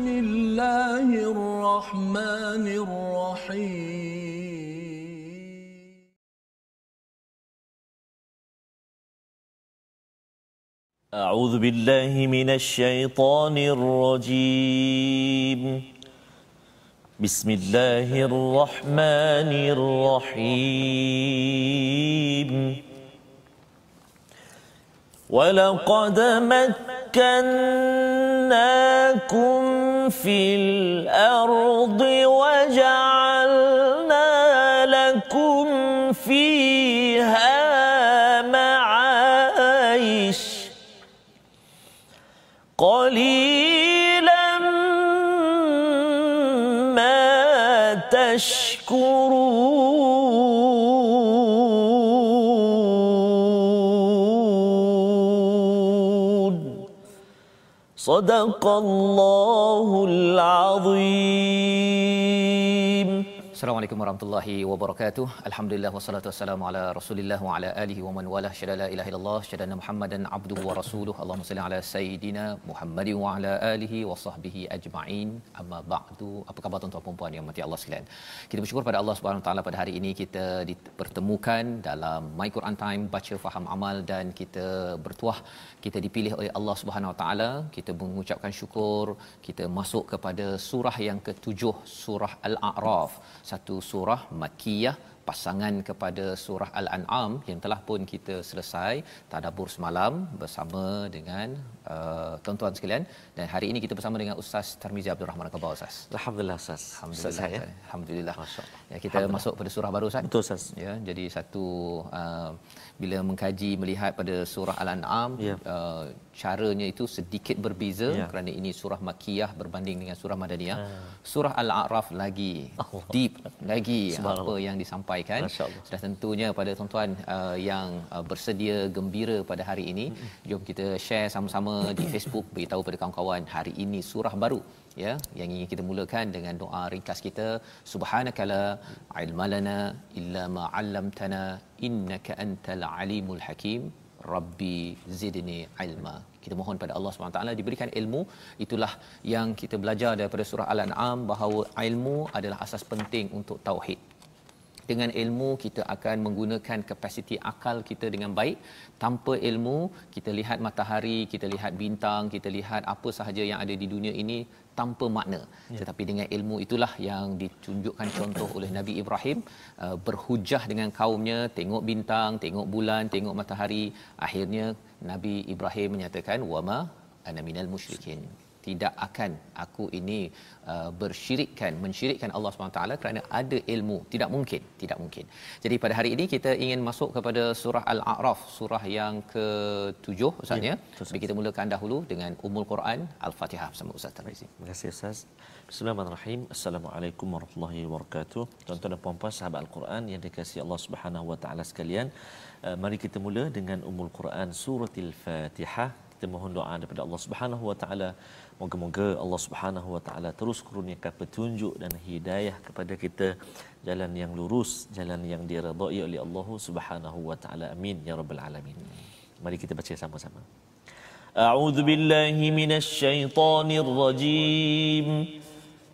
بسم الله الرحمن الرحيم. أعوذ بالله من الشيطان الرجيم. بسم الله الرحمن الرحيم. ولقد مكناكم في الأرض وجعلنا صدق الله العظيم Assalamualaikum warahmatullahi wabarakatuh. Alhamdulillah wassalatu wassalamu ala Rasulillah wa ala alihi wa man wala syada la ilaha illallah syada Muhammadan abduhu wa rasuluh. Allahumma salli ala sayidina Muhammadin wa ala alihi wa sahbihi ajma'in. Amma ba'du. Apa khabar tuan-tuan dan puan yang mati Allah sekalian? Kita bersyukur pada Allah Subhanahu taala pada hari ini kita dipertemukan dalam My Quran Time baca faham amal dan kita bertuah kita dipilih oleh Allah Subhanahu taala. Kita mengucapkan syukur kita masuk kepada surah yang ketujuh surah Al-A'raf satu surah makiyah pasangan kepada surah Al-An'am yang telah pun kita selesai tadabbur semalam bersama dengan uh, tuan-tuan sekalian dan hari ini kita bersama dengan Ustaz Tarmizi Abdul Rahman Khabar Ustaz. Alhamdulillah Ustaz. Alhamdulillah. Ustaz, ya? Alhamdulillah. Masya-Allah. Ya kita masuk pada surah baru Ustaz. Betul Ustaz. Ya, jadi satu uh, bila mengkaji melihat pada surah Al-An'am Ya. uh, caranya itu sedikit berbeza Ya. kerana ini surah makiyah berbanding dengan surah madaniyah. Surah Al-A'raf lagi deep lagi apa yang disampaikan. Allah. Sudah tentunya pada tuan-tuan uh, yang uh, bersedia gembira pada hari ini, jom kita share sama-sama di Facebook beritahu pada kawan-kawan hari ini surah baru ya yang ingin kita mulakan dengan doa ringkas kita subhanakala ilmalana illa ma 'allamtana innaka antal alimul hakim rabbi zidni ilma kita mohon pada Allah SWT diberikan ilmu. Itulah yang kita belajar daripada surah al-an'am bahawa ilmu adalah asas penting untuk tauhid. Dengan ilmu kita akan menggunakan kapasiti akal kita dengan baik. Tanpa ilmu kita lihat matahari kita lihat bintang kita lihat apa sahaja yang ada di dunia ini tanpa makna. Ya. tetapi dengan ilmu itulah yang ditunjukkan contoh oleh Nabi Ibrahim uh, berhujah dengan kaumnya tengok bintang tengok bulan tengok matahari. Akhirnya Nabi Ibrahim menyatakan wama ana minal musyrikin. Tidak akan aku ini uh, bersyirikkan mensyirikkan Allah SWT kerana ada ilmu. Tidak mungkin tidak mungkin. Jadi pada hari ini kita ingin masuk kepada surah al-a'raf surah yang ke-7 ustaz ya, Tapi kita mulakan dahulu dengan umul Quran al-Fatihah bersama ustaz Terima kasih Ustaz. Bismillahirrahmanirrahim. Assalamualaikum warahmatullahi wabarakatuh. Tuan-tuan dan puan-puan sahabat Al-Quran yang dikasihi Allah Subhanahu wa taala sekalian, eh, mari kita mula dengan Ummul Quran surah Al-Fatihah. Kita mohon doa daripada Allah Subhanahu wa taala. Moga-moga Allah Subhanahu wa taala terus kurniakan petunjuk dan hidayah kepada kita jalan yang lurus, jalan yang diridai oleh Allah Subhanahu wa taala. Amin ya rabbal alamin. Mari kita baca sama-sama. A'udzu billahi minasy syaithanir rajim.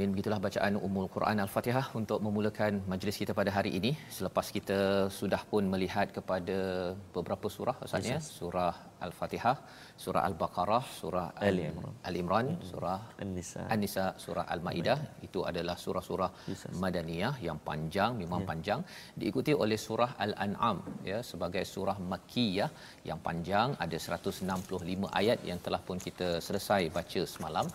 Alamin. Begitulah bacaan Ummul Quran Al-Fatihah untuk memulakan majlis kita pada hari ini. Selepas kita sudah pun melihat kepada beberapa surah Ustaz ya, surah Al-Fatihah, surah Al-Baqarah, surah Ali Imran. Al-Imran, surah An-Nisa. An-Nisa, surah Al-Maidah. Itu adalah surah-surah Madaniyah yang panjang, memang panjang. Diikuti oleh surah Al-An'am ya sebagai surah Makkiyah yang panjang ada 165 ayat yang telah pun kita selesai baca semalam.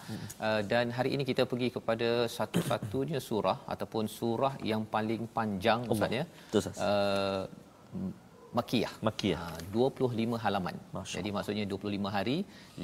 Uh, dan hari ini kita pergi kepada satu-satunya surah ataupun surah yang paling panjang Ustaz ya. Betul, Ustaz. Uh, Makkiyah. Makkiyah. Ha, 25 halaman. Masya Jadi maksudnya 25 hari,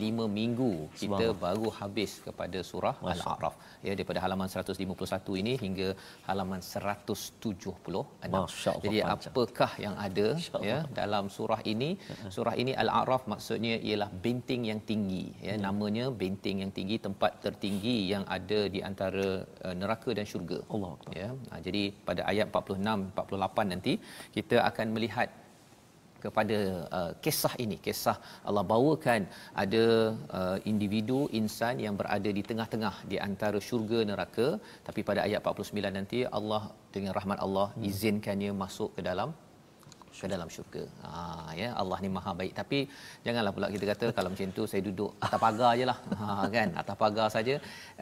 5 minggu kita baru habis kepada surah Al-A'raf. Ya daripada halaman 151 ini hingga halaman 176. Masya Allah, Jadi apakah yang ada ya dalam surah ini? Surah ini Al-A'raf maksudnya ialah benteng yang tinggi ya namanya benteng yang tinggi tempat tertinggi yang ada di antara uh, neraka dan syurga. Allah. Ya. Ha, jadi pada ayat 46 48 nanti kita akan melihat kepada uh, kisah ini kisah Allah bawakan ada uh, individu insan yang berada di tengah-tengah di antara syurga neraka tapi pada ayat 49 nanti Allah dengan rahmat Allah Hmm. izinkannya masuk ke dalam ke dalam syurga. Ha ya Allah ni maha baik tapi janganlah pula kita kata kalau macam tu saya duduk atas pagar je lah. Ha kan atas pagar saja.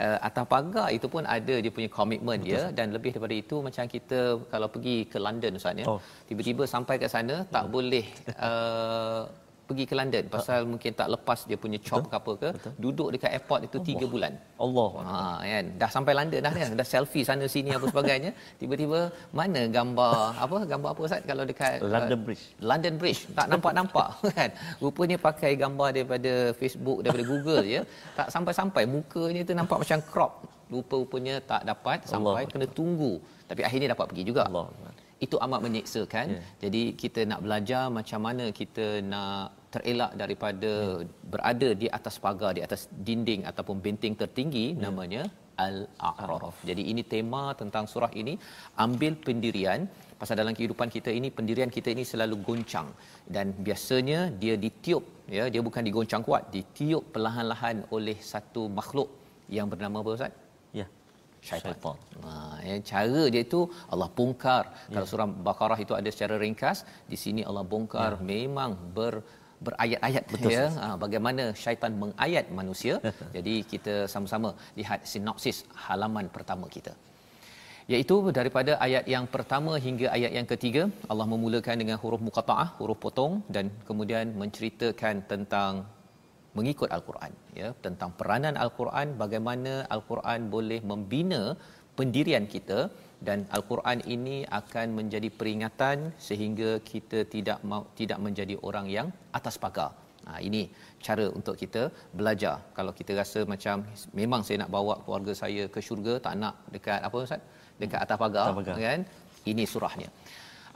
Uh, atas pagar itu pun ada dia punya komitmen dia dan lebih daripada itu macam kita kalau pergi ke London Ustaz ya. Oh. Tiba-tiba sampai kat sana tak boleh uh, pergi ke London pasal mungkin tak lepas dia punya job ke apa ke duduk dekat airport itu 3 bulan. Allah. Ha kan? Dah sampai London dah kan? Dah selfie sana sini apa sebagainya. Tiba-tiba mana gambar apa gambar apa Ustaz kalau dekat London uh, Bridge. London Bridge. Tak nampak-nampak kan? Rupanya pakai gambar daripada Facebook daripada Google ya tak sampai-sampai mukanya tu nampak macam crop. Rupa-rupanya tak dapat sampai Allah. kena tunggu. Tapi akhirnya dapat pergi juga. Allah itu amat menyeksakan. Yeah. Jadi kita nak belajar macam mana kita nak terelak daripada yeah. berada di atas pagar, di atas dinding ataupun benteng tertinggi yeah. namanya Al-A'raf. Jadi ini tema tentang surah ini ambil pendirian pasal dalam kehidupan kita ini pendirian kita ini selalu goncang dan biasanya dia ditiup ya dia bukan digoncang kuat ditiup perlahan-lahan oleh satu makhluk yang bernama apa Ustaz? Ya. syaitan. Syaitan. Ha, ya, cara dia itu Allah bongkar. Ya. Kalau surah Baqarah itu ada secara ringkas, di sini Allah bongkar ya. memang ber berayat-ayat Betul, ya. Ha, bagaimana syaitan mengayat manusia. Jadi kita sama-sama lihat sinopsis halaman pertama kita. Iaitu daripada ayat yang pertama hingga ayat yang ketiga Allah memulakan dengan huruf muqattaah huruf potong dan kemudian menceritakan tentang mengikut al-Quran ya. Tentang peranan al-Quran bagaimana al-Quran boleh membina pendirian kita dan al-Quran ini akan menjadi peringatan sehingga kita tidak mau tidak menjadi orang yang atas pagar. Ha, ini cara untuk kita belajar. Kalau kita rasa macam memang saya nak bawa keluarga saya ke syurga, tak nak dekat apa Ustaz? Dekat atas pagar, Atas pagar. kan? Ini surahnya.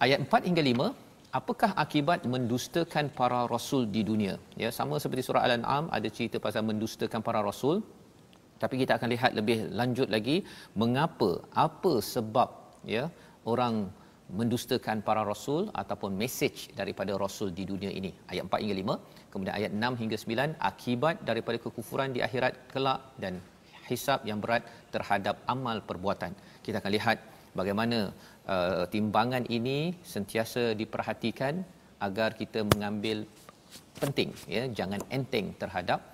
Ayat 4 hingga 5 Apakah akibat mendustakan para rasul di dunia? Ya, sama seperti surah Al-An'am ada cerita pasal mendustakan para rasul. Tapi kita akan lihat lebih lanjut lagi mengapa, apa sebab ya orang mendustakan para rasul ataupun mesej daripada rasul di dunia ini. Ayat 4 hingga 5, kemudian ayat 6 hingga 9 akibat daripada kekufuran di akhirat kelak dan hisab yang berat terhadap amal perbuatan. Kita akan lihat bagaimana uh, timbangan ini sentiasa diperhatikan agar kita mengambil penting ya jangan enteng terhadap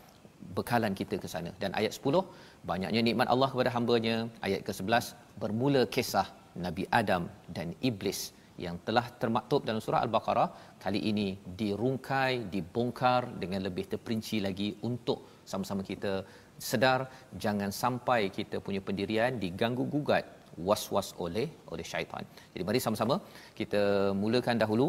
bekalan kita ke sana. Dan ayat 10 banyaknya nikmat Allah kepada hamba-Nya. Ayat ke-11 bermula kisah Nabi Adam dan iblis yang telah termaktub dalam surah al-Baqarah. Kali ini dirungkai dibongkar dengan lebih terperinci lagi untuk sama-sama kita sedar. Jangan sampai kita punya pendirian diganggu gugat was-was oleh oleh syaitan. Jadi mari sama-sama kita mulakan dahulu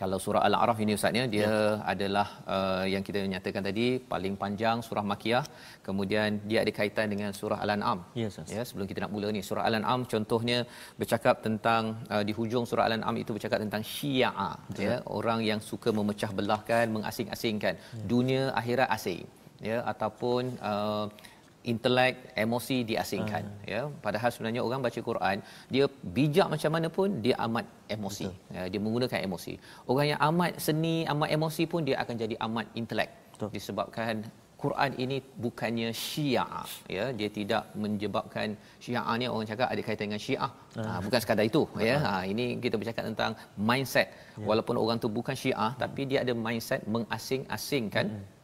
kalau surah Al-A'raf ini ustaznya dia ya. adalah uh, yang kita nyatakan tadi paling panjang surah Makiyah kemudian dia ada kaitan dengan surah Al-An'am. Ya. Ya sebelum kita nak mula ni surah Al-An'am contohnya bercakap tentang uh, di hujung surah Al-An'am itu bercakap tentang Syiah ya orang yang suka memecah belahkan mengasing-asingkan ya. dunia akhirat asing ya ataupun uh, intelek emosi diasingkan uh. ya. Padahal sebenarnya orang baca Quran dia bijak macam mana pun dia amat emosi. Ya, dia menggunakan emosi. Orang yang amat seni amat emosi pun dia akan jadi amat intelek Betul. disebabkan Quran ini bukannya syiah ya. Dia tidak menyebabkan syiah ni. Orang cakap ada kaitan dengan syiah. Ha, bukan sekadar itu ya. Ha, ini kita bercakap tentang mindset. Ya. walaupun orang tu bukan syiah tapi dia ada mindset mengasing-asingkan hmm.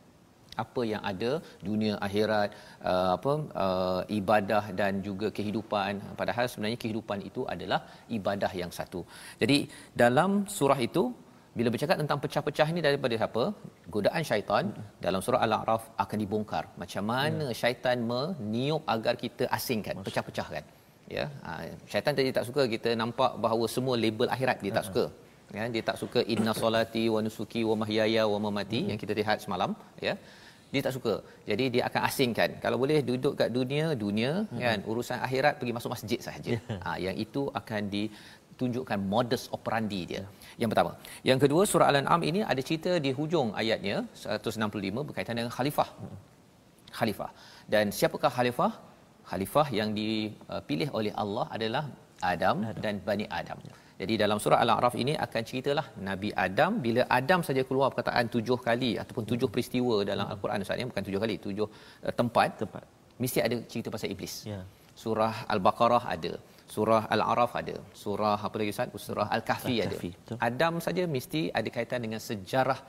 Apa yang ada dunia akhirat uh, apa uh, ibadah dan juga kehidupan. Padahal sebenarnya kehidupan itu adalah ibadah yang satu. Jadi dalam surah itu bila bercakap tentang pecah-pecah ini daripada siapa? Godaan syaitan dalam surah al-a'raf akan dibongkar. Macam mana hmm. syaitan meniup agar kita asingkan pecah-pecahkan ya ha, syaitan tadi tak suka kita nampak bahawa semua label akhirat dia tak suka. Ya dia tak suka inna solati wa nusuki wa mahyaya wa mamati hmm. yang kita lihat semalam ya dia tak suka. Jadi dia akan asingkan. Kalau boleh duduk kat dunia, dunia hmm. kan urusan akhirat pergi masuk masjid saja. ha, yang itu akan ditunjukkan modus operandi dia. Yang pertama. Yang kedua surah Al-An'am ini ada cerita di hujung ayatnya 165 berkaitan dengan khalifah. Khalifah. Dan siapakah khalifah? Khalifah yang dipilih oleh Allah adalah Adam, Adam. dan Bani Adam. Jadi dalam surah Al-A'raf ini akan ceritalah Nabi Adam bila Adam saja keluar perkataan tujuh kali ataupun tujuh peristiwa dalam Al-Quran Ustaz bukan tujuh kali tujuh uh, tempat tempat mesti ada cerita pasal iblis. Ya. Surah Al-Baqarah ada, surah Al-Araf ada, surah apa lagi Ustaz? Surah Al-Kahfi ada. Adam saja mesti ada kaitan dengan sejarah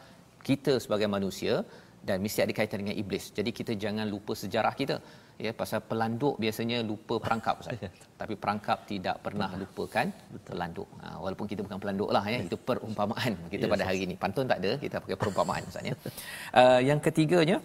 kita sebagai manusia dan mesti ada kaitan dengan iblis. Jadi kita jangan lupa sejarah kita. Ya pasal pelanduk biasanya lupa perangkap Ustaz. Tapi perangkap tidak pernah lupakan pelanduk. Ha, walaupun kita bukan pelanduk lah ya. Itu perumpamaan kita pada hari ini. Pantun tak ada, kita pakai perumpamaan Ustaz ya. Uh, yang ketiganya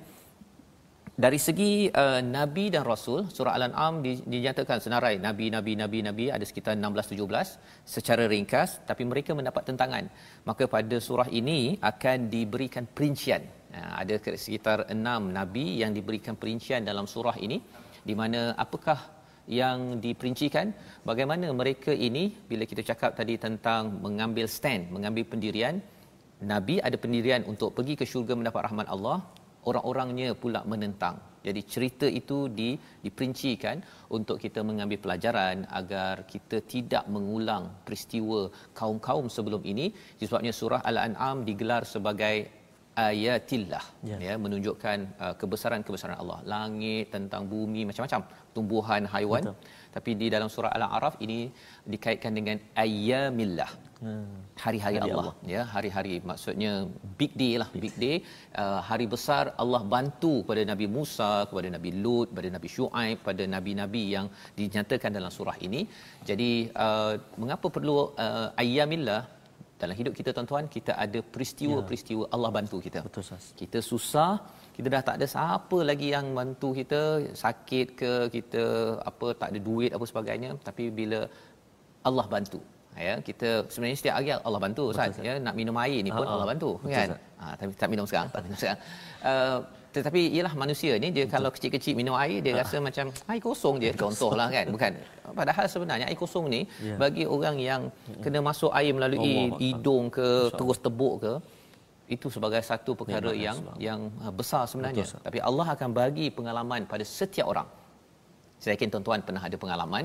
dari segi uh, nabi dan rasul surah al-an'am dinyatakan senarai nabi nabi nabi nabi ada sekitar 16 17 secara ringkas tapi mereka mendapat tentangan maka pada surah ini akan diberikan perincian ada sekitar 6 nabi yang diberikan perincian dalam surah ini di mana apakah yang diperincikan bagaimana mereka ini bila kita cakap tadi tentang mengambil stand mengambil pendirian nabi ada pendirian untuk pergi ke syurga mendapat rahmat Allah orang-orangnya pula menentang. Jadi cerita itu di diperincikan untuk kita mengambil pelajaran agar kita tidak mengulang peristiwa kaum-kaum sebelum ini. Sebabnya surah Al-An'am digelar sebagai ayatillah ya, ya menunjukkan uh, kebesaran-kebesaran Allah. Langit, tentang bumi, macam-macam, tumbuhan, haiwan. Betul. Tapi di dalam surah Al-A'raf ini dikaitkan dengan ayyamillah. Hmm. Hari-hari hari Allah. Allah ya, hari-hari maksudnya big day lah, big day. Uh, hari besar Allah bantu kepada Nabi Musa, kepada Nabi Lut, kepada Nabi Shu'aib, pada nabi-nabi yang dinyatakan dalam surah ini. Jadi uh, mengapa perlu uh, ayyamillah? Dalam hidup kita tuan-tuan, kita ada peristiwa-peristiwa ya. Allah bantu kita. Betul sas. Kita susah, kita dah tak ada siapa lagi yang bantu kita, sakit ke, kita apa tak ada duit apa sebagainya, tapi bila Allah bantu, ya kita sebenarnya setiap hari Allah bantu Ustaz ya. Nak minum air ni pun uh, Allah bantu betul, kan? Ha tapi tak minum sekarang. Tak minum. Sekarang uh, tetapi ialah manusia ni dia betul. kalau kecil-kecil minum air dia uh. rasa macam air kosong je contohlah kan bukan padahal sebenarnya air kosong ni yeah. bagi orang yang kena masuk air melalui Allah hidung ke Allah. terus tebuk ke itu sebagai satu perkara ya, yang yang besar sebenarnya Betul, tapi Allah akan bagi pengalaman pada setiap orang saya yakin tuan-tuan pernah ada pengalaman.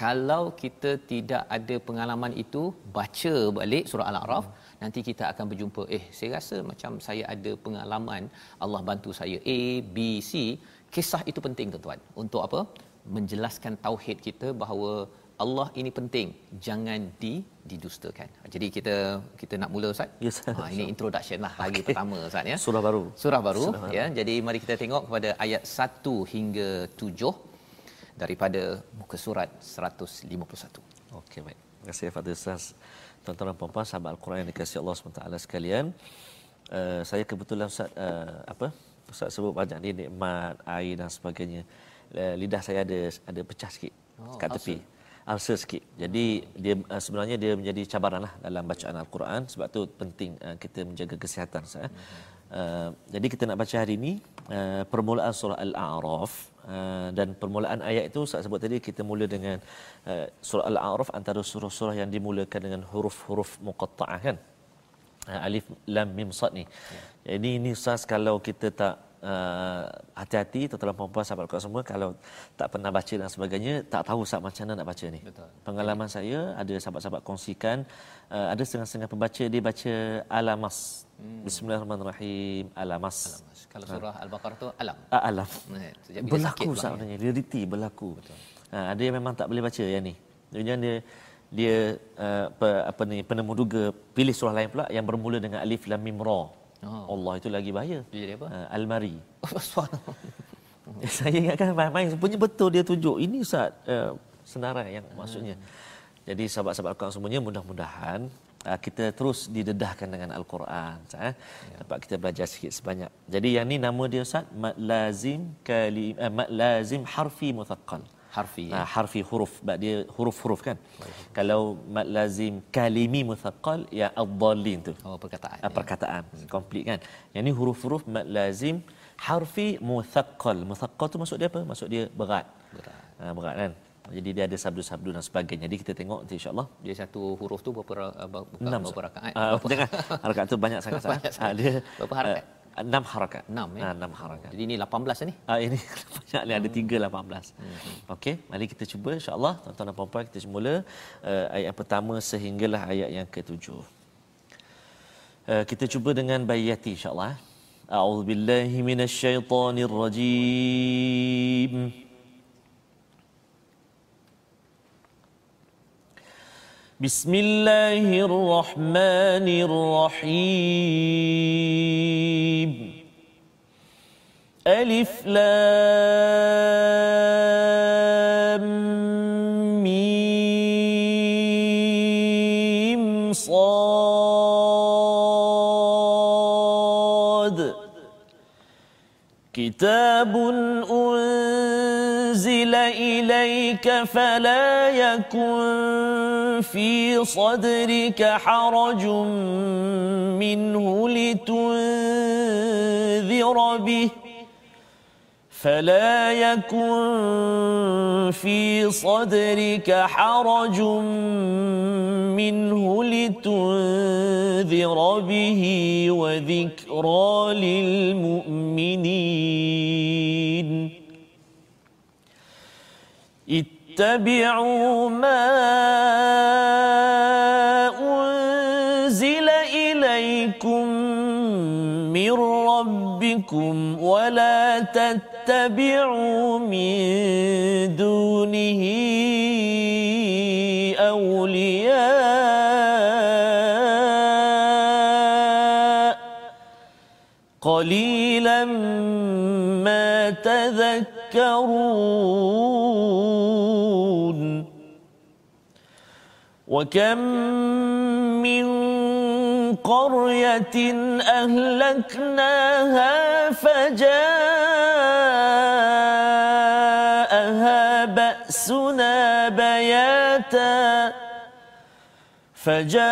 Kalau kita tidak ada pengalaman itu, baca balik surah Al-A'raf, hmm. Nanti kita akan berjumpa, eh saya rasa macam saya ada pengalaman Allah bantu saya A, B, C. Kisah itu penting tuan-tuan. Untuk apa? Menjelaskan tauhid kita bahawa Allah ini penting jangan di didustakan. Jadi kita kita nak mula Ustaz. Yes, ha, ini introduction lah hari okay. pertama Ustaz ya. Surah baru. Surah baru Surah ya. Jadi mari kita tengok kepada ayat 1 hingga 7 daripada muka surat 151. Okey baik. Terima kasih Fadil Ustaz. Tuan-tuan dan puan-puan sahabat Al-Quran yang dikasihi Allah SWT sekalian. Uh, saya kebetulan Ustaz uh, apa? Ustaz sebut banyak ni nikmat, air dan sebagainya. Uh, lidah saya ada ada pecah sikit oh, kat tepi. Ulcer sikit. Jadi dia uh, sebenarnya dia menjadi cabaranlah dalam bacaan Al-Quran sebab tu penting uh, kita menjaga kesihatan saya. Uh, jadi kita nak baca hari ini uh, permulaan surah Al-A'raf uh, dan permulaan ayat itu saya sebut tadi kita mula dengan uh, surah Al-A'raf antara surah-surah yang dimulakan dengan huruf-huruf muqatta'ah kan. Uh, alif lam mim sad ni. Ya. Jadi ini sas kalau kita tak uh, hati-hati terutama perempuan sahabat Al-Quran semua kalau tak pernah baca dan sebagainya tak tahu Ustaz macam mana nak baca ni. Betul. Pengalaman saya ada sahabat-sahabat kongsikan uh, ada setengah-setengah pembaca dia baca alamas. Hmm. Bismillahirrahmanirrahim. Alamas. Alamas. Kalau surah Al-Baqarah tu alam. Uh, alam. Eh, bila Berlaku sebenarnya. Realiti berlaku. Betul. Ha, ada yang memang tak boleh baca yang ni. Kemudian dia dia uh, apa, apa ni penemu duga pilih surah lain pula yang bermula dengan alif lam mim ra. Oh. Allah itu lagi bahaya. Dia jadi apa? Uh, Al-Mari. Subhanallah. Saya ingatkan main-main sebenarnya betul dia tunjuk. Ini Ustaz uh, senarai yang maksudnya. Jadi sahabat-sahabat Al-Quran semuanya mudah-mudahan uh, kita terus didedahkan dengan Al-Quran. Eh? Dapat kita belajar sikit sebanyak. Jadi yang ni nama dia Ustaz mad lazim kalim uh, mad lazim harfi muthaqqal. Harfi. Ha, harfi huruf dia huruf-huruf kan. Kalau mad lazim kalimi muthaqqal ya ad-dallin tu. Oh, perkataan. Ah, perkataan komplit kan. Yang ni huruf-huruf mad lazim harfi muthaqqal. Muthaqqal tu maksud dia apa? Maksud dia berat. Berat. Ha, berat kan. Jadi dia ada sabdu-sabdu dan sebagainya. Jadi kita tengok nanti insya-Allah. Dia satu huruf tu berapa uh, Enam. berapa rakaat? Berapa- jangan harakat tu banyak sangat. Banyak Ah, sangat. dia Berapa harakat? ah, enam harakat. Enam, ya? Enam harakat. Jadi ni 18 ni. Ah ini banyak ni ada 3 18. Okey, mari kita cuba insya-Allah tuan-tuan dan puan-puan kita mula uh, ayat yang pertama sehinggalah ayat yang ketujuh. Uh, kita cuba dengan bayati insya-Allah. eh. A'udzu billahi minasyaitonir rajim. بسم الله الرحمن الرحيم. ألف لام ميم صاد. كتاب أنزل إليك فلا يكن في صدرك حرج منه لتنذر به فلا يكن في صدرك حرج منه لتنذر به وذكرى للمؤمنين اتبعوا ما أنزل إليكم من ربكم ولا تتبعوا من دونه أولياء. قليلا ما تذكرون. وكم من قرية أهلكناها فجاءها بأسنا بياتا فجاءها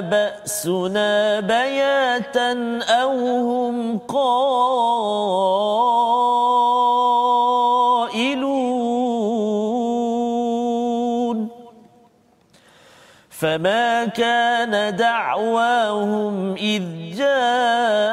بأسنا بياتا أو فما كان دعواهم إذ جاءهم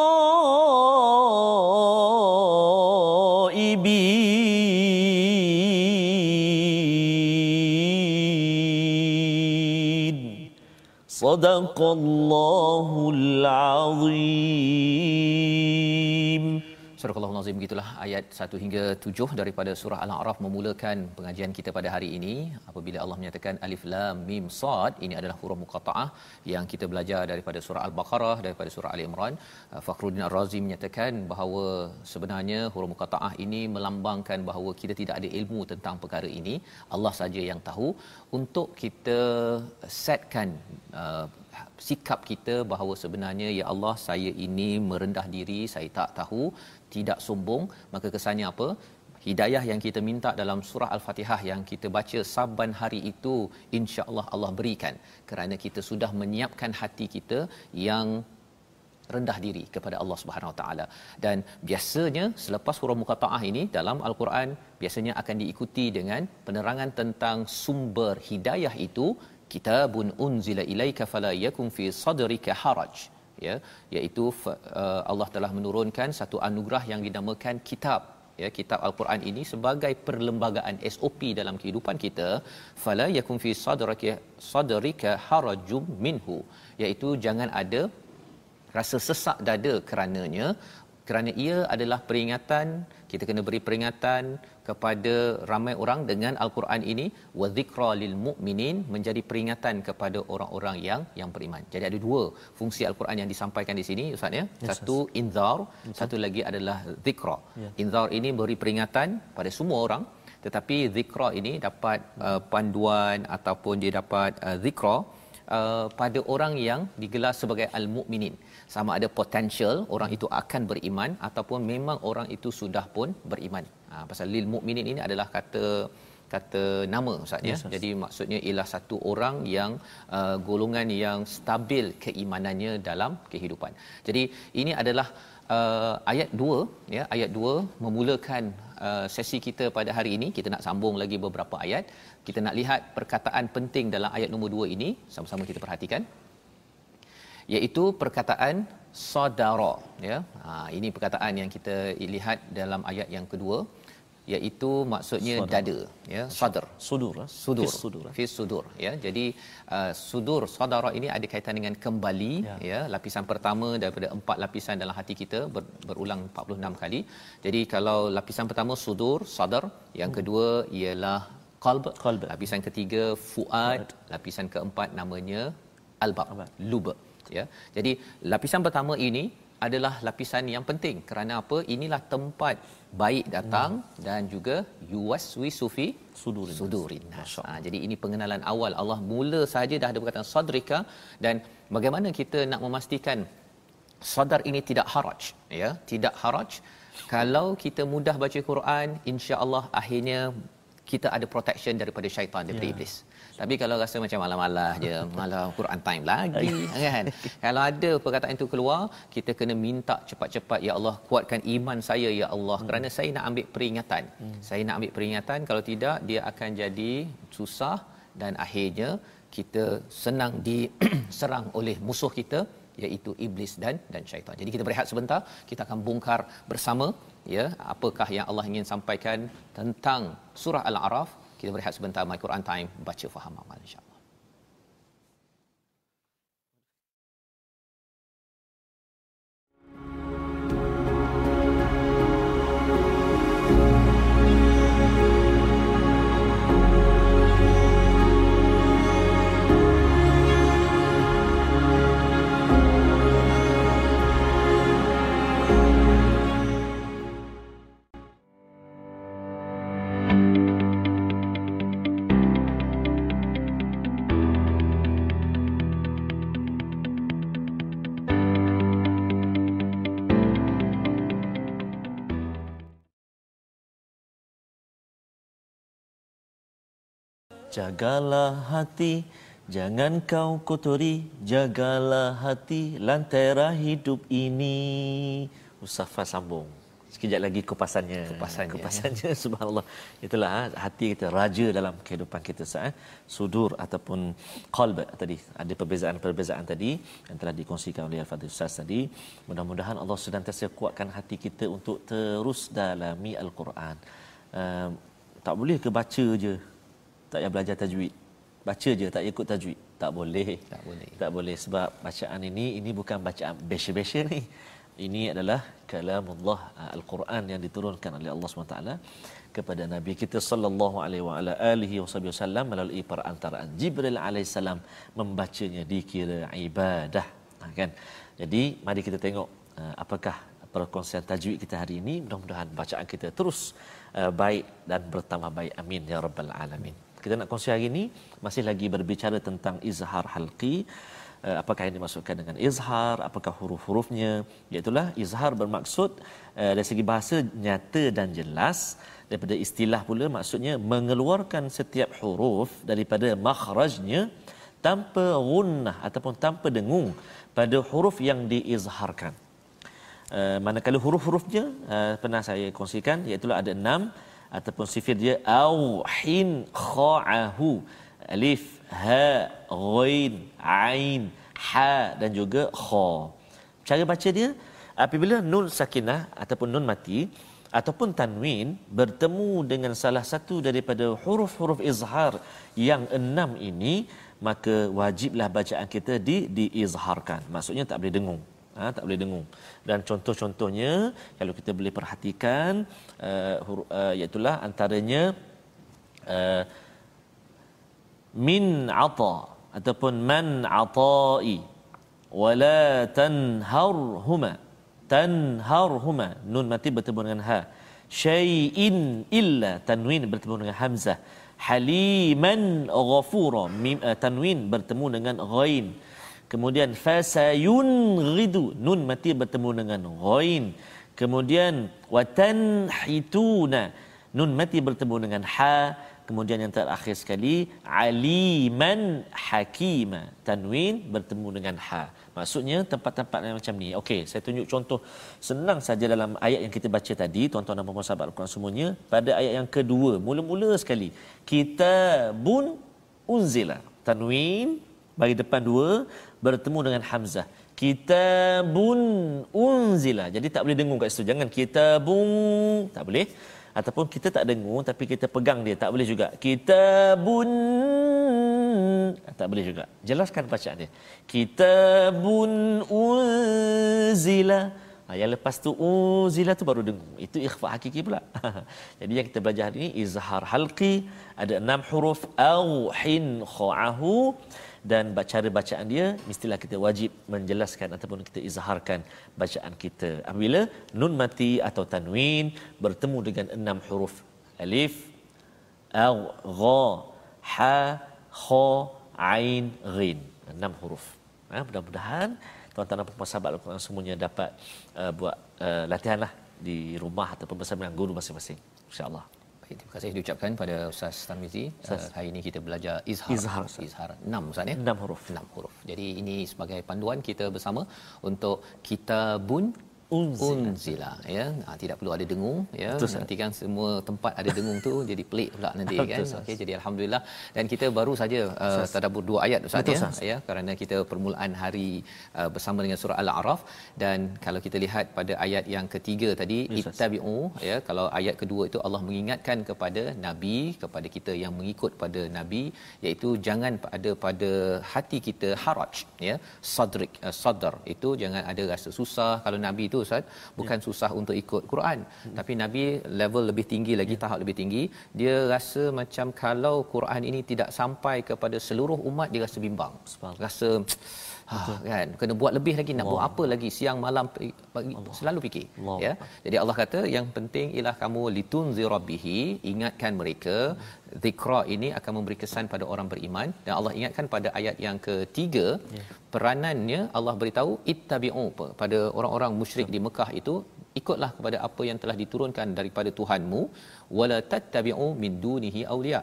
صدق الله العظيم Surah Al-Nazim begitulah ayat 1 hingga 7 daripada surah Al-A'raf memulakan pengajian kita pada hari ini. Apabila Allah menyatakan alif lam mim sad ini adalah huruf muqattaah yang kita belajar daripada surah Al-Baqarah daripada surah Ali Imran. Uh, Fakhruddin Ar-Razi menyatakan bahawa sebenarnya huruf muqattaah ini melambangkan bahawa kita tidak ada ilmu tentang perkara ini. Allah saja yang tahu. Untuk kita setkan uh, sikap kita bahawa sebenarnya ya Allah saya ini merendah diri saya tak tahu tidak sombong maka kesannya apa? Hidayah yang kita minta dalam surah al-Fatihah yang kita baca saban hari itu insya-Allah Allah berikan. Kerana kita sudah menyiapkan hati kita yang rendah diri kepada Allah Subhanahu Wa Taala. Dan biasanya selepas huruf muqattaah ini dalam al-Quran biasanya akan diikuti dengan penerangan tentang sumber hidayah itu. Kitabun unzila ilaika fala yakum fi sadrika haraj ya iaitu uh, Allah telah menurunkan satu anugerah yang dinamakan kitab. Ya kitab al-Quran ini sebagai perlembagaan SOP dalam kehidupan kita. Fala yakum fi sadrika sadrika harajum minhu. Iaitu jangan ada rasa sesak dada kerananya kerana ia adalah peringatan kita kena beri peringatan kepada ramai orang dengan al-Quran ini wa dzikra lil mukminin menjadi peringatan kepada orang-orang yang yang beriman. Jadi ada dua fungsi al-Quran yang disampaikan di sini ustaz ya. Yes, satu yes. inzar, yes. satu lagi adalah dzikra. Yeah. Inzar ini beri peringatan pada semua orang tetapi zikra ini dapat uh, panduan ataupun dia dapat uh, zikra uh, pada orang yang digelar sebagai al-mukminin sama ada potential orang itu akan beriman ataupun memang orang itu sudah pun beriman. Ha, pasal lil mukminin ini adalah kata kata nama ustaz ya. Yes, Jadi maksudnya ialah satu orang yang uh, golongan yang stabil keimanannya dalam kehidupan. Jadi ini adalah uh, ayat 2 ya ayat 2 memulakan uh, sesi kita pada hari ini kita nak sambung lagi beberapa ayat kita nak lihat perkataan penting dalam ayat nombor 2 ini sama-sama kita perhatikan iaitu perkataan saudara ya. Ha, ini perkataan yang kita lihat dalam ayat yang kedua iaitu maksudnya Sadar. dada ya sadar. sudur eh? sudur. Fi sudur, fi sudur ya. Jadi uh, sudur saudara ini ada kaitan dengan kembali ya. ya. Lapisan pertama daripada empat lapisan dalam hati kita ber, berulang 46 kali. Jadi kalau lapisan pertama sudur sadar. Yang hmm. kedua ialah qalb. Qalb. Lapisan ketiga fuad. Lapisan keempat namanya albab lub ya. Jadi lapisan pertama ini adalah lapisan yang penting. Kerana apa? Inilah tempat baik datang hmm. dan juga yuwaswi sufi sudurin sudurin ha, jadi ini pengenalan awal. Allah mula saja dah ada perkataan sadrika dan bagaimana kita nak memastikan sadar ini tidak haraj ya? Tidak haraj. Kalau kita mudah baca Quran insya-Allah akhirnya kita ada protection daripada syaitan daripada yeah. iblis tapi kalau rasa macam malam-malam je, malam Quran time lagi kan. Kalau ada perkataan itu keluar, kita kena minta cepat-cepat ya Allah kuatkan iman saya ya Allah hmm. kerana saya nak ambil peringatan. Hmm. Saya nak ambil peringatan kalau tidak dia akan jadi susah dan akhirnya kita senang diserang oleh musuh kita iaitu iblis dan dan syaitan. Jadi kita berehat sebentar, kita akan bongkar bersama ya apakah yang Allah ingin sampaikan tentang surah Al-A'raf kita berehat sebentar My Quran Time. Baca faham amal Jagalah hati, jangan kau kotori. Jagalah hati, lantera hidup ini. Usafah sambung. Sekejap lagi kupasannya. Kupasannya. Kupasannya, ya. subhanallah. Itulah ha, hati kita, raja dalam kehidupan kita. Saat sudur ataupun qalb tadi. Ada perbezaan-perbezaan tadi yang telah dikongsikan oleh Al-Fadhil Ustaz tadi. Mudah-mudahan Allah sedang kuatkan hati kita untuk terus dalami Al-Quran. Uh, tak boleh ke baca je tak payah belajar tajwid. Baca je tak ikut tajwid. Tak boleh. Tak boleh. Tak boleh sebab bacaan ini ini bukan bacaan biasa-biasa ni. Ini adalah kalamullah uh, Al-Quran yang diturunkan oleh Allah SWT kepada Nabi kita sallallahu alaihi wa ala alihi wasallam melalui perantaraan Jibril alaihissalam membacanya dikira ibadah ha, kan? Jadi mari kita tengok uh, apakah perkongsian tajwid kita hari ini. Mudah-mudahan bacaan kita terus baik dan bertambah baik. Amin ya rabbal alamin kita nak kongsi hari ini masih lagi berbicara tentang izhar halqi. Uh, apakah yang dimaksudkan dengan izhar? Apakah huruf-hurufnya? Iaitu izhar bermaksud uh, dari segi bahasa nyata dan jelas. Daripada istilah pula maksudnya mengeluarkan setiap huruf daripada makhrajnya tanpa gunnah ataupun tanpa dengung pada huruf yang diizharkan. Uh, manakala huruf-hurufnya uh, pernah saya kongsikan iaitu ada enam ataupun sifir dia au hin kha'ahu. Alif ha ghain ain ha dan juga kha. Cara baca dia apabila nun sakinah ataupun nun mati ataupun tanwin bertemu dengan salah satu daripada huruf-huruf izhar yang enam ini maka wajiblah bacaan kita di diizharkan. Maksudnya tak boleh dengung ha, tak boleh dengung. Dan contoh-contohnya kalau kita boleh perhatikan uh, huruf, uh, iaitulah antaranya uh, min ata ataupun man atai wala tanharhuma tanharhuma nun mati bertemu dengan ha syai'in illa tanwin bertemu dengan hamzah haliman ghafura tanwin bertemu dengan ghain kemudian fasayun ghidu nun mati bertemu dengan ghain. Kemudian watanhituna. Nun mati bertemu dengan ha. Kemudian yang terakhir sekali aliman hakima. Tanwin bertemu dengan ha. Maksudnya tempat-tempat yang macam ni. Okey saya tunjuk contoh. Senang saja dalam ayat yang kita baca tadi. Tuan-tuan dan puan-puan sahabat Al-Quran semuanya. Pada ayat yang kedua mula-mula sekali kita bun unzila. Tanwin bagi depan dua bertemu dengan hamzah. Kita bun unzila. Jadi tak boleh dengung kat situ. Jangan kita bun tak boleh. Ataupun kita tak dengung tapi kita pegang dia. Tak boleh juga. Kita bun tak boleh juga. Jelaskan bacaan dia. Kita bun unzila. Ha, yang lepas tu uzila tu baru dengung. Itu ikhfa hakiki pula. Jadi yang kita belajar hari ini izhar halqi. Ada enam huruf. Au hin kha'ahu dan cara bacaan dia mestilah kita wajib menjelaskan ataupun kita izharkan bacaan kita. Apabila nun mati atau tanwin bertemu dengan enam huruf alif aw gha ha kha ain ghin. Enam huruf. Ha, mudah-mudahan tuan-tuan dan puan sahabat Al-Quran semuanya dapat uh, buat uh, latihanlah di rumah ataupun bersama dengan guru masing-masing. insya-Allah Baik, terima kasih diucapkan pada Ustaz Tarmizi. Uh, hari ini kita belajar izhar. Izhar. Izhar. Enam Ustaz ya? Enam huruf. Enam huruf. Jadi ini sebagai panduan kita bersama untuk kitabun unzila, unzila ya. Ha, tidak perlu ada dengung ya. Betul, nanti kan semua tempat ada dengung tu jadi pelik pula nanti kan? Okey jadi alhamdulillah. Dan kita baru saja uh, tadabbur dua ayat ustaz ya. Ya kerana kita permulaan hari uh, bersama dengan surah al-a'raf. Dan kalau kita lihat pada ayat yang ketiga tadi ittabi'u ya kalau ayat kedua itu Allah mengingatkan kepada nabi kepada kita yang mengikut pada nabi iaitu jangan ada pada hati kita haraj ya sadrik uh, sadr itu jangan ada rasa susah. Kalau nabi itu ustaz bukan ya. susah untuk ikut Quran hmm. tapi nabi level lebih tinggi lagi ya. tahap lebih tinggi dia rasa macam kalau Quran ini tidak sampai kepada seluruh umat dia rasa bimbang rasa ha, kan kena buat lebih lagi nak Allah. buat apa lagi siang malam pagi selalu fikir Allah. ya jadi Allah kata yang penting ialah kamu litunzira bihi ingatkan mereka zikra ini akan memberi kesan pada orang beriman dan Allah ingatkan pada ayat yang ketiga ya. peranannya Allah beritahu ittabi'u pada orang-orang musyrik di Mekah itu ikutlah kepada apa yang telah diturunkan daripada Tuhanmu wala tattabi'u min dunihi awliya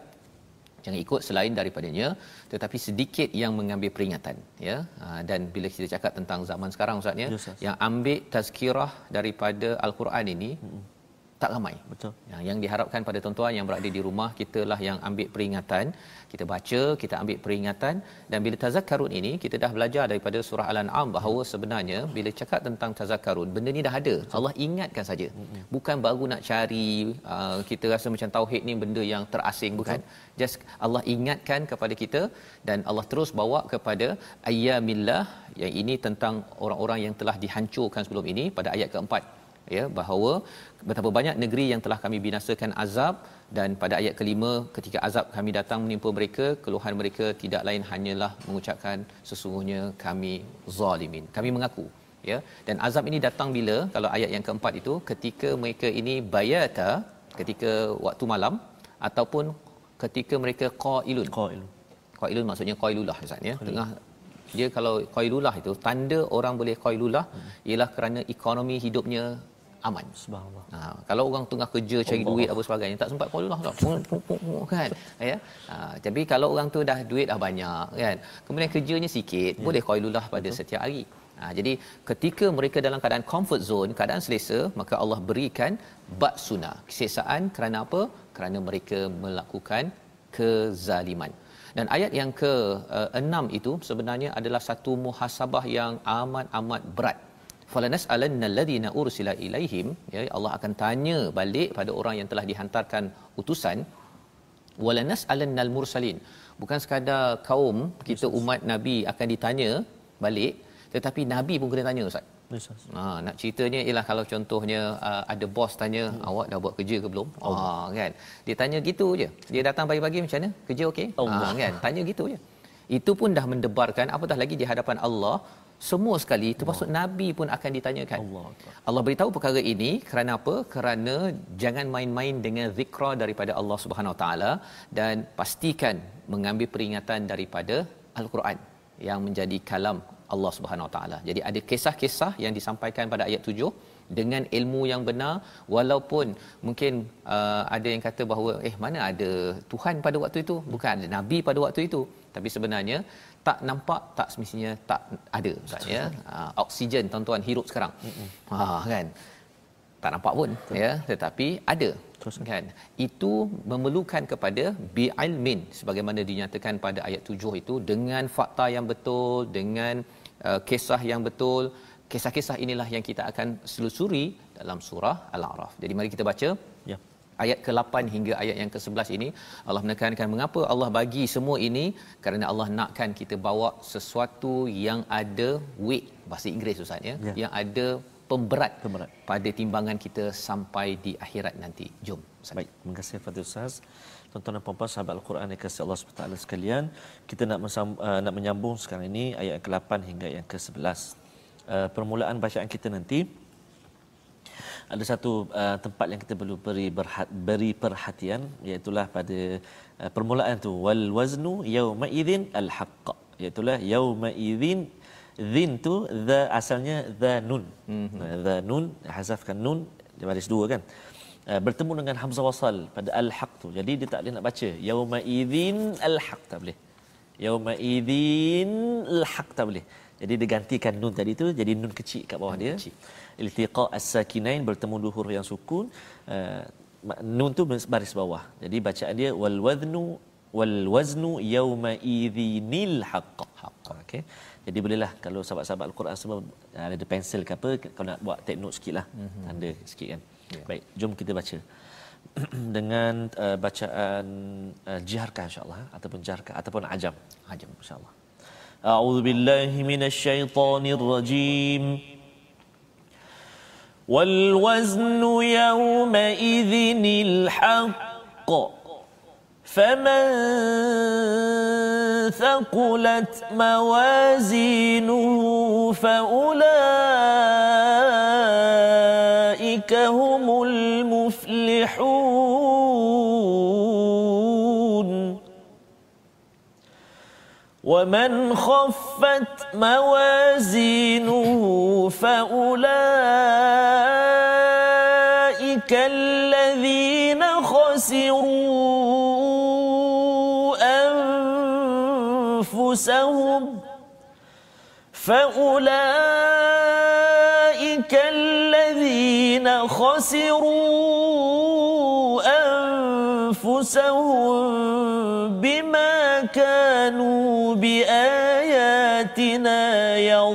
jangan ikut selain daripadanya tetapi sedikit yang mengambil peringatan ya. Ha, dan bila kita cakap tentang zaman sekarang ustaz ya yes, yang ambil tazkirah daripada al-Quran ini hmm tak ramai. Betul. Yang, yang diharapkan pada tuan-tuan yang berada di rumah, kitalah yang ambil peringatan. Kita baca, kita ambil peringatan dan bila tazakkarun ini kita dah belajar daripada surah Al-An'am bahawa sebenarnya bila cakap tentang tazakkarun, benda ni dah ada. Allah ingatkan saja. Bukan baru nak cari uh, kita rasa macam tauhid ni benda yang terasing bukan. Just Allah ingatkan kepada kita dan Allah terus bawa kepada ayyamillah yang ini tentang orang-orang yang telah dihancurkan sebelum ini pada ayat keempat ya bahawa betapa banyak negeri yang telah kami binasakan azab dan pada ayat kelima ketika azab kami datang menimpa mereka keluhan mereka tidak lain hanyalah mengucapkan sesungguhnya kami zalimin. Kami mengaku ya. Dan azab ini datang bila? Kalau ayat yang keempat itu ketika mereka ini bayata ketika waktu malam ataupun ketika mereka qailun. Qail. qailun maksudnya qailulah ustaz ya. Tengah dia kalau qailulah itu tanda orang boleh qailulah ialah kerana ekonomi hidupnya aman. Subhanallah. Ha, kalau orang tengah kerja cari Allah. duit apa sebagainya tak sempat call lah kan? Ya? Ha, tapi kalau orang tu dah duit dah banyak kan? Kemudian kerjanya sikit ya. boleh call pada setiap hari. Ha, jadi ketika mereka dalam keadaan comfort zone keadaan selesa maka Allah berikan baksuna kesesaan kerana apa? Kerana mereka melakukan kezaliman. Dan ayat yang ke-6 itu sebenarnya adalah satu muhasabah yang amat-amat berat falanas alannalladhina ursila ilaihim ya Allah akan tanya balik pada orang yang telah dihantarkan utusan walanas alannal mursalin bukan sekadar kaum kita umat nabi akan ditanya balik tetapi nabi pun kena tanya ustaz Yes. Ha, nak ceritanya ialah kalau contohnya uh, ada bos tanya hmm. awak dah buat kerja ke belum? Oh. Ha, kan. Dia tanya gitu je. Dia datang pagi-pagi macam mana? Kerja okey? Ha, kan. Tanya gitu je. Itu pun dah mendebarkan apatah lagi di hadapan Allah semua sekali termasuk nabi pun akan ditanyakan. Allah. Allah beritahu perkara ini kerana apa? Kerana jangan main-main dengan zikra daripada Allah Subhanahu Wa Taala dan pastikan mengambil peringatan daripada Al-Quran yang menjadi kalam Allah Subhanahu Wa Taala. Jadi ada kisah-kisah yang disampaikan pada ayat 7 dengan ilmu yang benar walaupun mungkin uh, ada yang kata bahawa eh mana ada Tuhan pada waktu itu bukan ada nabi pada waktu itu tapi sebenarnya tak nampak tak semestinya tak ada ustaz ya. Uh, oksigen tuan-tuan hirup sekarang. Ha kan? Tak nampak pun ya tetapi ada kan? Itu memerlukan kepada bi'ilmin sebagaimana dinyatakan pada ayat 7 itu dengan fakta yang betul dengan uh, kisah yang betul. Kisah-kisah inilah yang kita akan selusuri dalam surah al-a'raf. Jadi mari kita baca. Ya. Ayat ke-8 hingga ayat yang ke-11 ini Allah menekankan mengapa Allah bagi semua ini kerana Allah nakkan kita bawa sesuatu yang ada weight bahasa Inggeris ustaz ya, Ya. yang ada pemberat, Pemberat. pada timbangan kita sampai di akhirat nanti jom ustaz Baik, terima kasih Fadil Ustaz. Tuan-tuan dan puan-puan sahabat Al-Quran yang kasih Allah SWT sekalian, kita nak mesam, uh, nak menyambung sekarang ini ayat yang ke-8 hingga yang ke-11. Uh, permulaan bacaan kita nanti ada satu uh, tempat yang kita perlu beri berhat, beri perhatian iaitu pada uh, permulaan tu wal waznu yauma idzin al haqq iaitu yauma idzin Zin tu the asalnya the nun. Mm-hmm. The nun hazafkan nun di baris dua kan. Uh, bertemu dengan hamzah wasal pada al-haq tu. Jadi dia tak boleh nak baca yauma idzin al-haq tak boleh. Yauma idzin al-haq tak boleh. Jadi dia gantikan nun tadi tu jadi nun kecil kat bawah dia. Iltiqa as-sakinain bertemu dua huruf yang sukun. Uh, nun tu baris bawah. Jadi bacaan dia wal waznu wal waznu yauma idzinil haqq. Okey. Jadi bolehlah kalau sahabat-sahabat Al-Quran semua ada pensel ke apa kalau nak buat take note sikitlah. Mm-hmm. Tanda sikit kan. Yeah. Baik, jom kita baca. Dengan uh, bacaan uh, jiharkah insya-Allah ataupun jaharkah ataupun ajam. Ajam insya-Allah. أعوذ بالله من الشيطان الرجيم. والوزن يومئذ الحق. فمن ثقلت موازينه فأولئك هم المفلحون. ومن خفت موازينه فأولئك الذين خسروا أنفسهم فأولئك الذين خسروا أنفسهم بما كانوا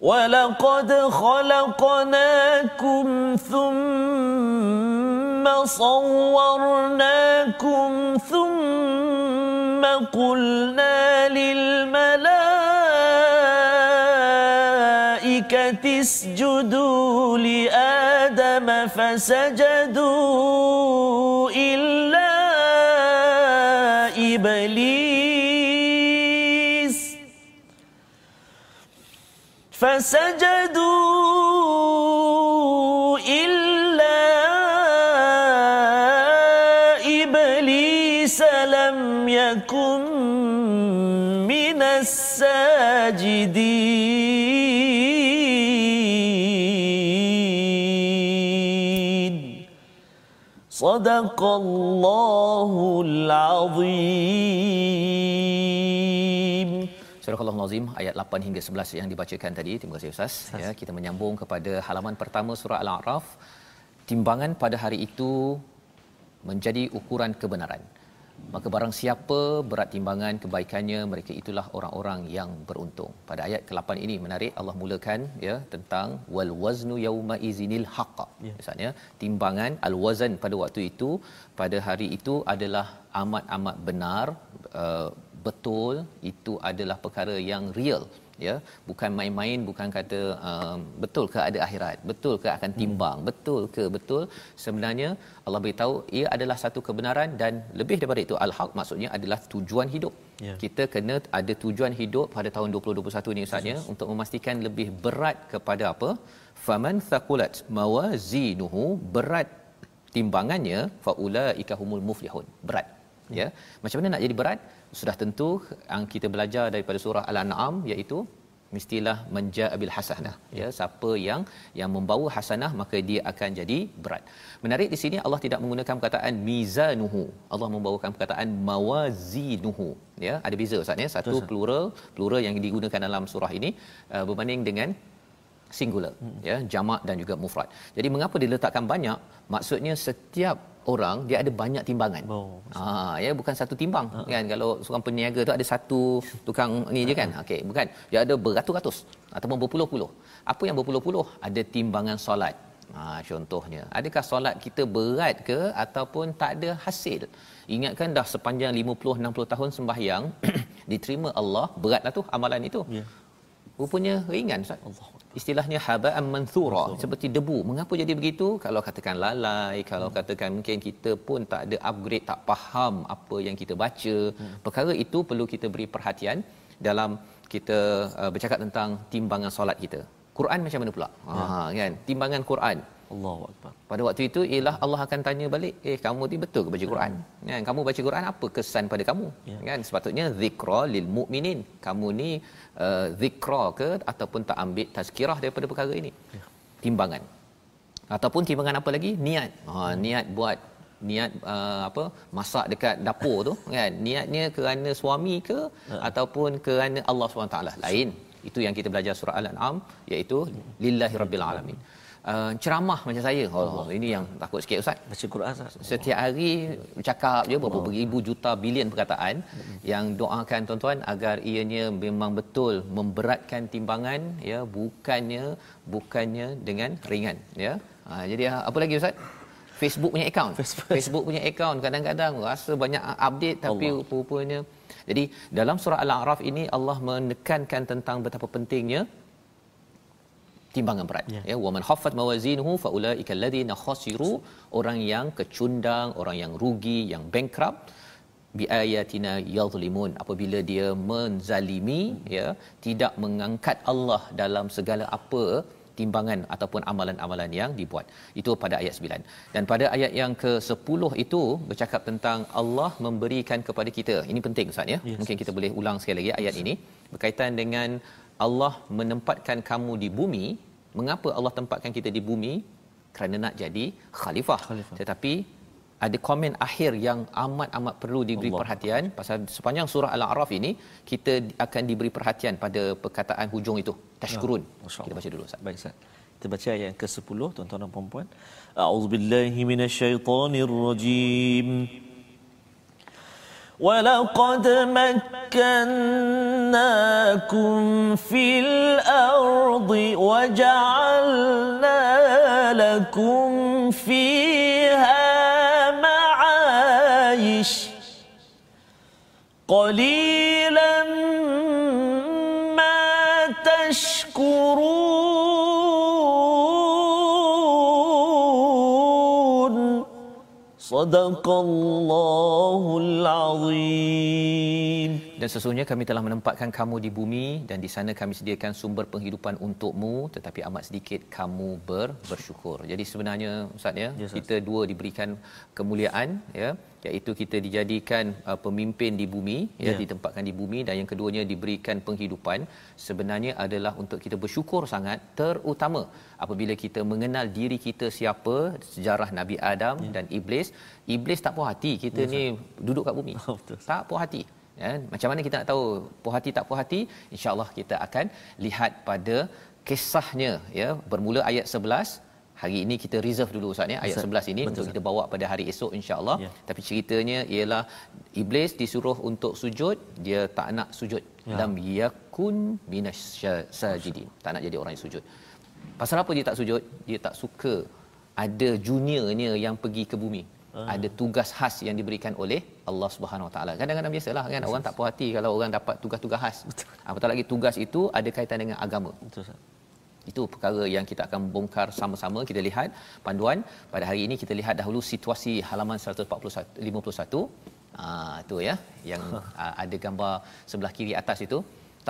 ولقد خلقناكم ثم صورناكم ثم قلنا للملائكة اسجدوا لآدم فسجدوا فسجدوا إلا إبليس لم يكن من الساجدين. صدق الله العظيم. Surah Al-Nazim ayat 8 hingga 11 yang dibacakan tadi. Terima kasih Ustaz. Ya, kita menyambung kepada halaman pertama surah Al-A'raf. Timbangan pada hari itu menjadi ukuran kebenaran. Maka barang siapa berat timbangan kebaikannya mereka itulah orang-orang yang beruntung. Pada ayat ke-8 ini menarik Allah mulakan ya tentang wal waznu yauma izinil haqq. Ya. Misalnya timbangan al wazan pada waktu itu pada hari itu adalah amat-amat benar uh, betul itu adalah perkara yang real ya. Bukan main-main bukan kata uh, betul ke ada akhirat betul ke akan timbang hmm. betul ke betul. Sebenarnya Allah beritahu ia adalah satu kebenaran dan lebih daripada itu al-haq maksudnya adalah tujuan hidup. Yeah. kita kena ada tujuan hidup pada tahun 2021 ni ustaz ya untuk memastikan lebih berat kepada apa? Faman thaqulat mawazinuhu berat timbangannya faulaika humul muflihun. Berat ya. Macam mana nak jadi berat sudah tentu yang kita belajar daripada surah al-an'am iaitu mestilah menja bil hasanah ya. Siapa yang yang membawa hasanah maka dia akan jadi berat. Menarik di sini Allah tidak menggunakan perkataan mizanuhu. Allah membawakan perkataan mawazinuhu ya. Ada beza ustaz ya. Satu Betul. plural plural yang digunakan dalam surah ini uh, berbanding dengan singular hmm. ya jamak dan juga mufrad jadi mengapa diletakkan banyak maksudnya setiap orang dia ada banyak timbangan. Oh. Ha ya bukan satu timbang uh kan kalau seorang peniaga tu ada satu tukang ni je kan. Okey bukan dia ada beratus-ratus ataupun berpuluh-puluh. Apa yang berpuluh-puluh ada timbangan solat. Ha contohnya adakah solat kita berat ke ataupun tak ada hasil. Ingatkan dah sepanjang 50 60 tahun sembahyang diterima Allah beratlah tu amalan itu. Ya. Yeah. Rupanya ringan Ustaz. Allah istilahnya haba'an manthura seperti debu. Mengapa jadi begitu? Kalau katakan lalai kalau hmm. katakan mungkin kita pun tak ada upgrade tak faham apa yang kita baca. Hmm. perkara itu perlu kita beri perhatian dalam kita uh, bercakap tentang timbangan solat kita. Quran macam mana pula? Ha kan? Timbangan Quran Allahu akbar. Pada waktu itu ialah Allah akan tanya balik, "Eh, kamu ni betul ke baca Quran?" Ya. Kan? Kamu baca Quran apa kesan pada kamu? Ya. Kan? Sepatutnya zikra lil mukminin. Kamu ni uh, zikra ke ataupun tak ambil tazkirah daripada perkara ini? Ya. Timbangan. Ataupun timbangan apa lagi? Niat. Ha, niat buat niat uh, apa masak dekat dapur tu kan niatnya kerana suami ke ya. ataupun kerana Allah SWT lain itu yang kita belajar surah al-an'am iaitu lillahi rabbil alamin uh, ceramah macam saya. Oh, oh, ini yang takut sikit ustaz. Baca Quran ustaz. Setiap hari bercakap je berapa oh. ribu juta bilion perkataan hmm. yang doakan tuan-tuan agar ianya memang betul memberatkan timbangan ya bukannya bukannya dengan ringan ya. Ha, jadi apa lagi ustaz? Facebook punya account. Facebook, Facebook punya account kadang-kadang rasa banyak update tapi Allah. rupanya jadi dalam surah Al-A'raf ini Allah menekankan tentang betapa pentingnya timbangan berat ya, ya waman khaffat mawazinuhu faulaika alladhina khasiru orang yang kecundang orang yang rugi yang bankrupt bi ayatina yadhlimun apabila dia menzalimi ya tidak mengangkat Allah dalam segala apa timbangan ataupun amalan-amalan yang dibuat. Itu pada ayat 9. Dan pada ayat yang ke-10 itu bercakap tentang Allah memberikan kepada kita. Ini penting Ustaz ya. Yes. Mungkin kita boleh ulang sekali lagi ayat ini berkaitan dengan Allah menempatkan kamu di bumi. Mengapa Allah tempatkan kita di bumi? Kerana nak jadi khalifah. khalifah. Tetapi ada komen akhir yang amat amat perlu diberi Allah. perhatian pasal sepanjang surah al-a'raf ini kita akan diberi perhatian pada perkataan hujung itu tashkurun ya. kita baca dulu Ustaz baik Ustaz kita baca ayat yang ke-10 tuan-tuan dan puan-puan a'udzubillahi minasyaitonirrajim ولقد مكناكم في الأرض وجعلنا لكم فيها قليلا صدق الله العظيم dan sesungguhnya kami telah menempatkan kamu di bumi dan di sana kami sediakan sumber penghidupan untukmu tetapi amat sedikit kamu ber, bersyukur. Jadi sebenarnya Ustaz ya, yes, kita dua diberikan kemuliaan ya iaitu kita dijadikan uh, pemimpin di bumi ya yeah. ditempatkan di bumi dan yang keduanya diberikan penghidupan. Sebenarnya adalah untuk kita bersyukur sangat terutama apabila kita mengenal diri kita siapa sejarah Nabi Adam yeah. dan iblis. Iblis tak puas hati kita yes, ni duduk kat bumi. Tak puas hati ya macam mana kita nak tahu puas hati tak puas hati? Insyaallah kita akan lihat pada kisahnya ya. Bermula ayat 11 hari ini kita reserve dulu Ustaz ya. Ayat 11 ini Betul, untuk kita bawa pada hari esok insya-Allah. Ya. tapi ceritanya ialah iblis disuruh untuk sujud. Dia tak nak sujud. Ya. lam yakun minasyajidin tak nak jadi orang yang sujud. Pasal apa dia tak sujud? Dia tak suka ada juniornya yang pergi ke bumi uh. ada tugas khas yang diberikan oleh Allah Subhanahu Wa Taala. Kadang-kadang biasalah kan? Orang tak puas hati kalau orang dapat tugas-tugas khas. Apatah lagi tugas itu ada kaitan dengan agama. Betul itu perkara yang kita akan bongkar sama-sama kita lihat panduan. Pada hari ini kita lihat dahulu situasi halaman 151 ah tu ya yang uh, ada gambar sebelah kiri atas itu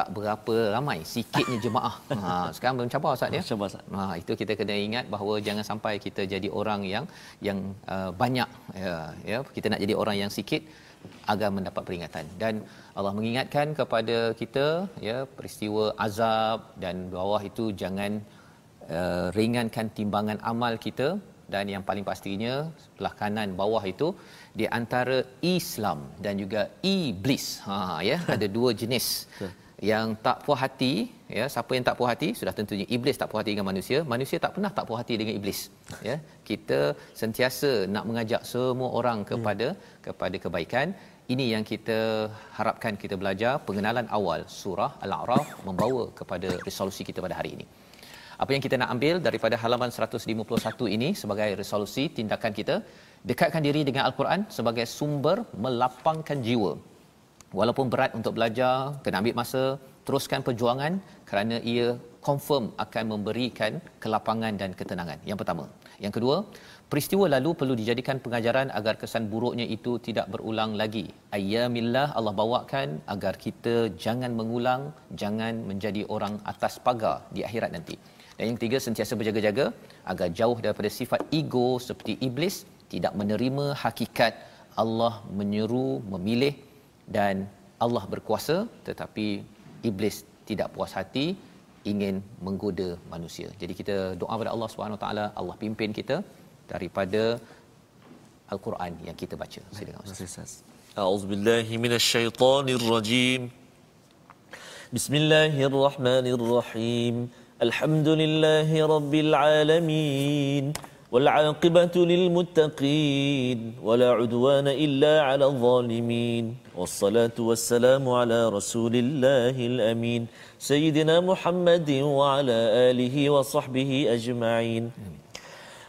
tak berapa ramai sikitnya jemaah. Ha sekarang mencabar ustaz ya? Mencabar ustaz. Ha itu kita kena ingat bahawa jangan sampai kita jadi orang yang yang uh, banyak ya ya. Kita nak jadi orang yang sikit agar mendapat peringatan. Dan Allah mengingatkan kepada kita ya peristiwa azab dan bawah itu jangan uh, ringankan timbangan amal kita. Dan yang paling pastinya sebelah kanan bawah itu di antara Islam dan juga iblis ha ya ada dua jenis yang tak puas hati ya siapa yang tak puas hati sudah tentunya iblis tak puas hati dengan manusia manusia tak pernah tak puas hati dengan iblis ya. Kita sentiasa nak mengajak semua orang kepada hmm. kepada kebaikan. Ini yang kita harapkan kita belajar. Pengenalan awal surah al-a'raf membawa kepada resolusi kita pada hari ini. Apa yang kita nak ambil daripada halaman 151 ini sebagai resolusi tindakan kita dekatkan diri dengan al-Quran sebagai sumber melapangkan jiwa walaupun berat untuk belajar kena ambil masa teruskan perjuangan kerana ia confirm akan memberikan kelapangan dan ketenangan. Yang pertama. Yang kedua peristiwa lalu perlu dijadikan pengajaran agar kesan buruknya itu tidak berulang lagi. Ayyamillah Allah bawakan agar kita jangan mengulang jangan menjadi orang atas pagar di akhirat nanti. Dan yang ketiga sentiasa berjaga-jaga agar jauh daripada sifat ego seperti iblis tidak menerima hakikat Allah menyeru memilih dan Allah berkuasa tetapi iblis tidak puas hati ingin menggoda manusia. Jadi kita doa kepada Allah Subhanahu Wa Taala Allah pimpin kita daripada al-Quran yang kita baca. Silakan Ustaz. A'udzubillahi minasyaitonirrajim. Bismillahirrahmanirrahim. Alhamdulillahi rabbil alamin. والعاقبة للمتقين ولا عدوان إلا على الظالمين والصلاة والسلام على رسول الله الأمين سيدنا محمد وعلى آله وصحبه أجمعين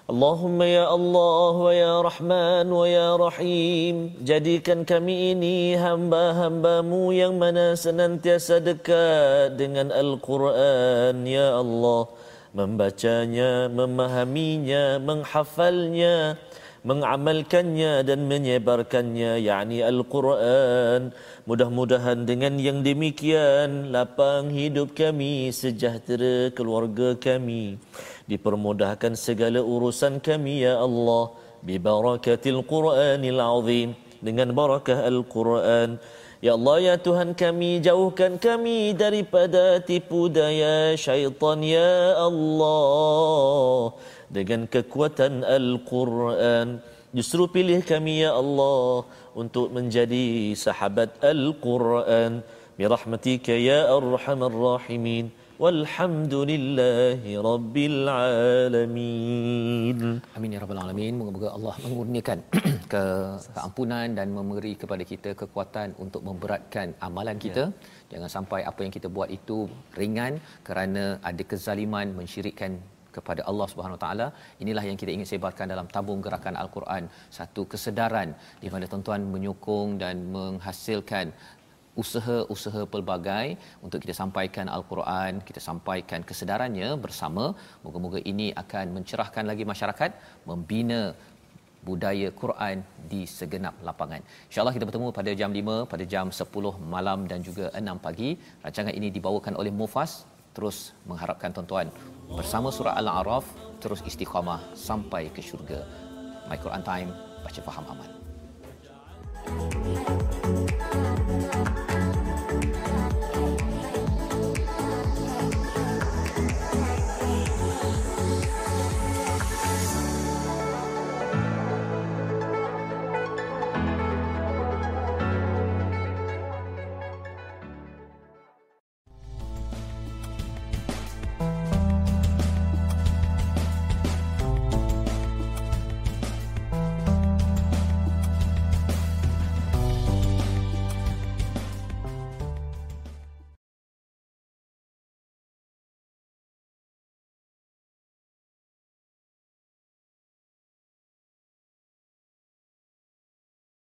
اللهم ya Allah wa ya Rahman wa ya Rahim jadikan kami ini hamba-hambamu yang mana senantiasa dekat dengan Al-Quran ya Allah membacanya, memahaminya, menghafalnya, mengamalkannya dan menyebarkannya yakni Al-Quran. Mudah-mudahan dengan yang demikian lapang hidup kami sejahtera keluarga kami. Dipermudahkan segala urusan kami ya Allah. Bibarakatil Quranil azim. Dengan barakah Al-Quran Ya Allah ya Tuhan kami jauhkan kami daripada tipu daya syaitan ya Allah dengan kekuatan Al-Quran. Justru pilih kami ya Allah untuk menjadi sahabat Al-Quran. Birahmatika ya Arhamar Rahimin. Walhamdulillahi Rabbil Alamin. Amin ya rabbal alamin. Moga-moga Allah mengurniakan ke keampunan dan memberi kepada kita kekuatan untuk memberatkan amalan kita. Ya. Jangan sampai apa yang kita buat itu ringan kerana ada kezaliman mensyirikkan kepada Allah Subhanahu Wa Taala. Inilah yang kita ingin sebarkan dalam tabung gerakan Al-Quran, satu kesedaran di mana tuan-tuan menyokong dan menghasilkan usaha-usaha pelbagai untuk kita sampaikan Al-Quran, kita sampaikan kesedarannya bersama. Moga-moga ini akan mencerahkan lagi masyarakat, membina budaya Quran di segenap lapangan. InsyaAllah kita bertemu pada jam 5, pada jam 10 malam dan juga 6 pagi. Rancangan ini dibawakan oleh Mufas. Terus mengharapkan tuan-tuan bersama surah Al-A'raf terus istiqamah sampai ke syurga. My Quran Time, baca faham amal. thank you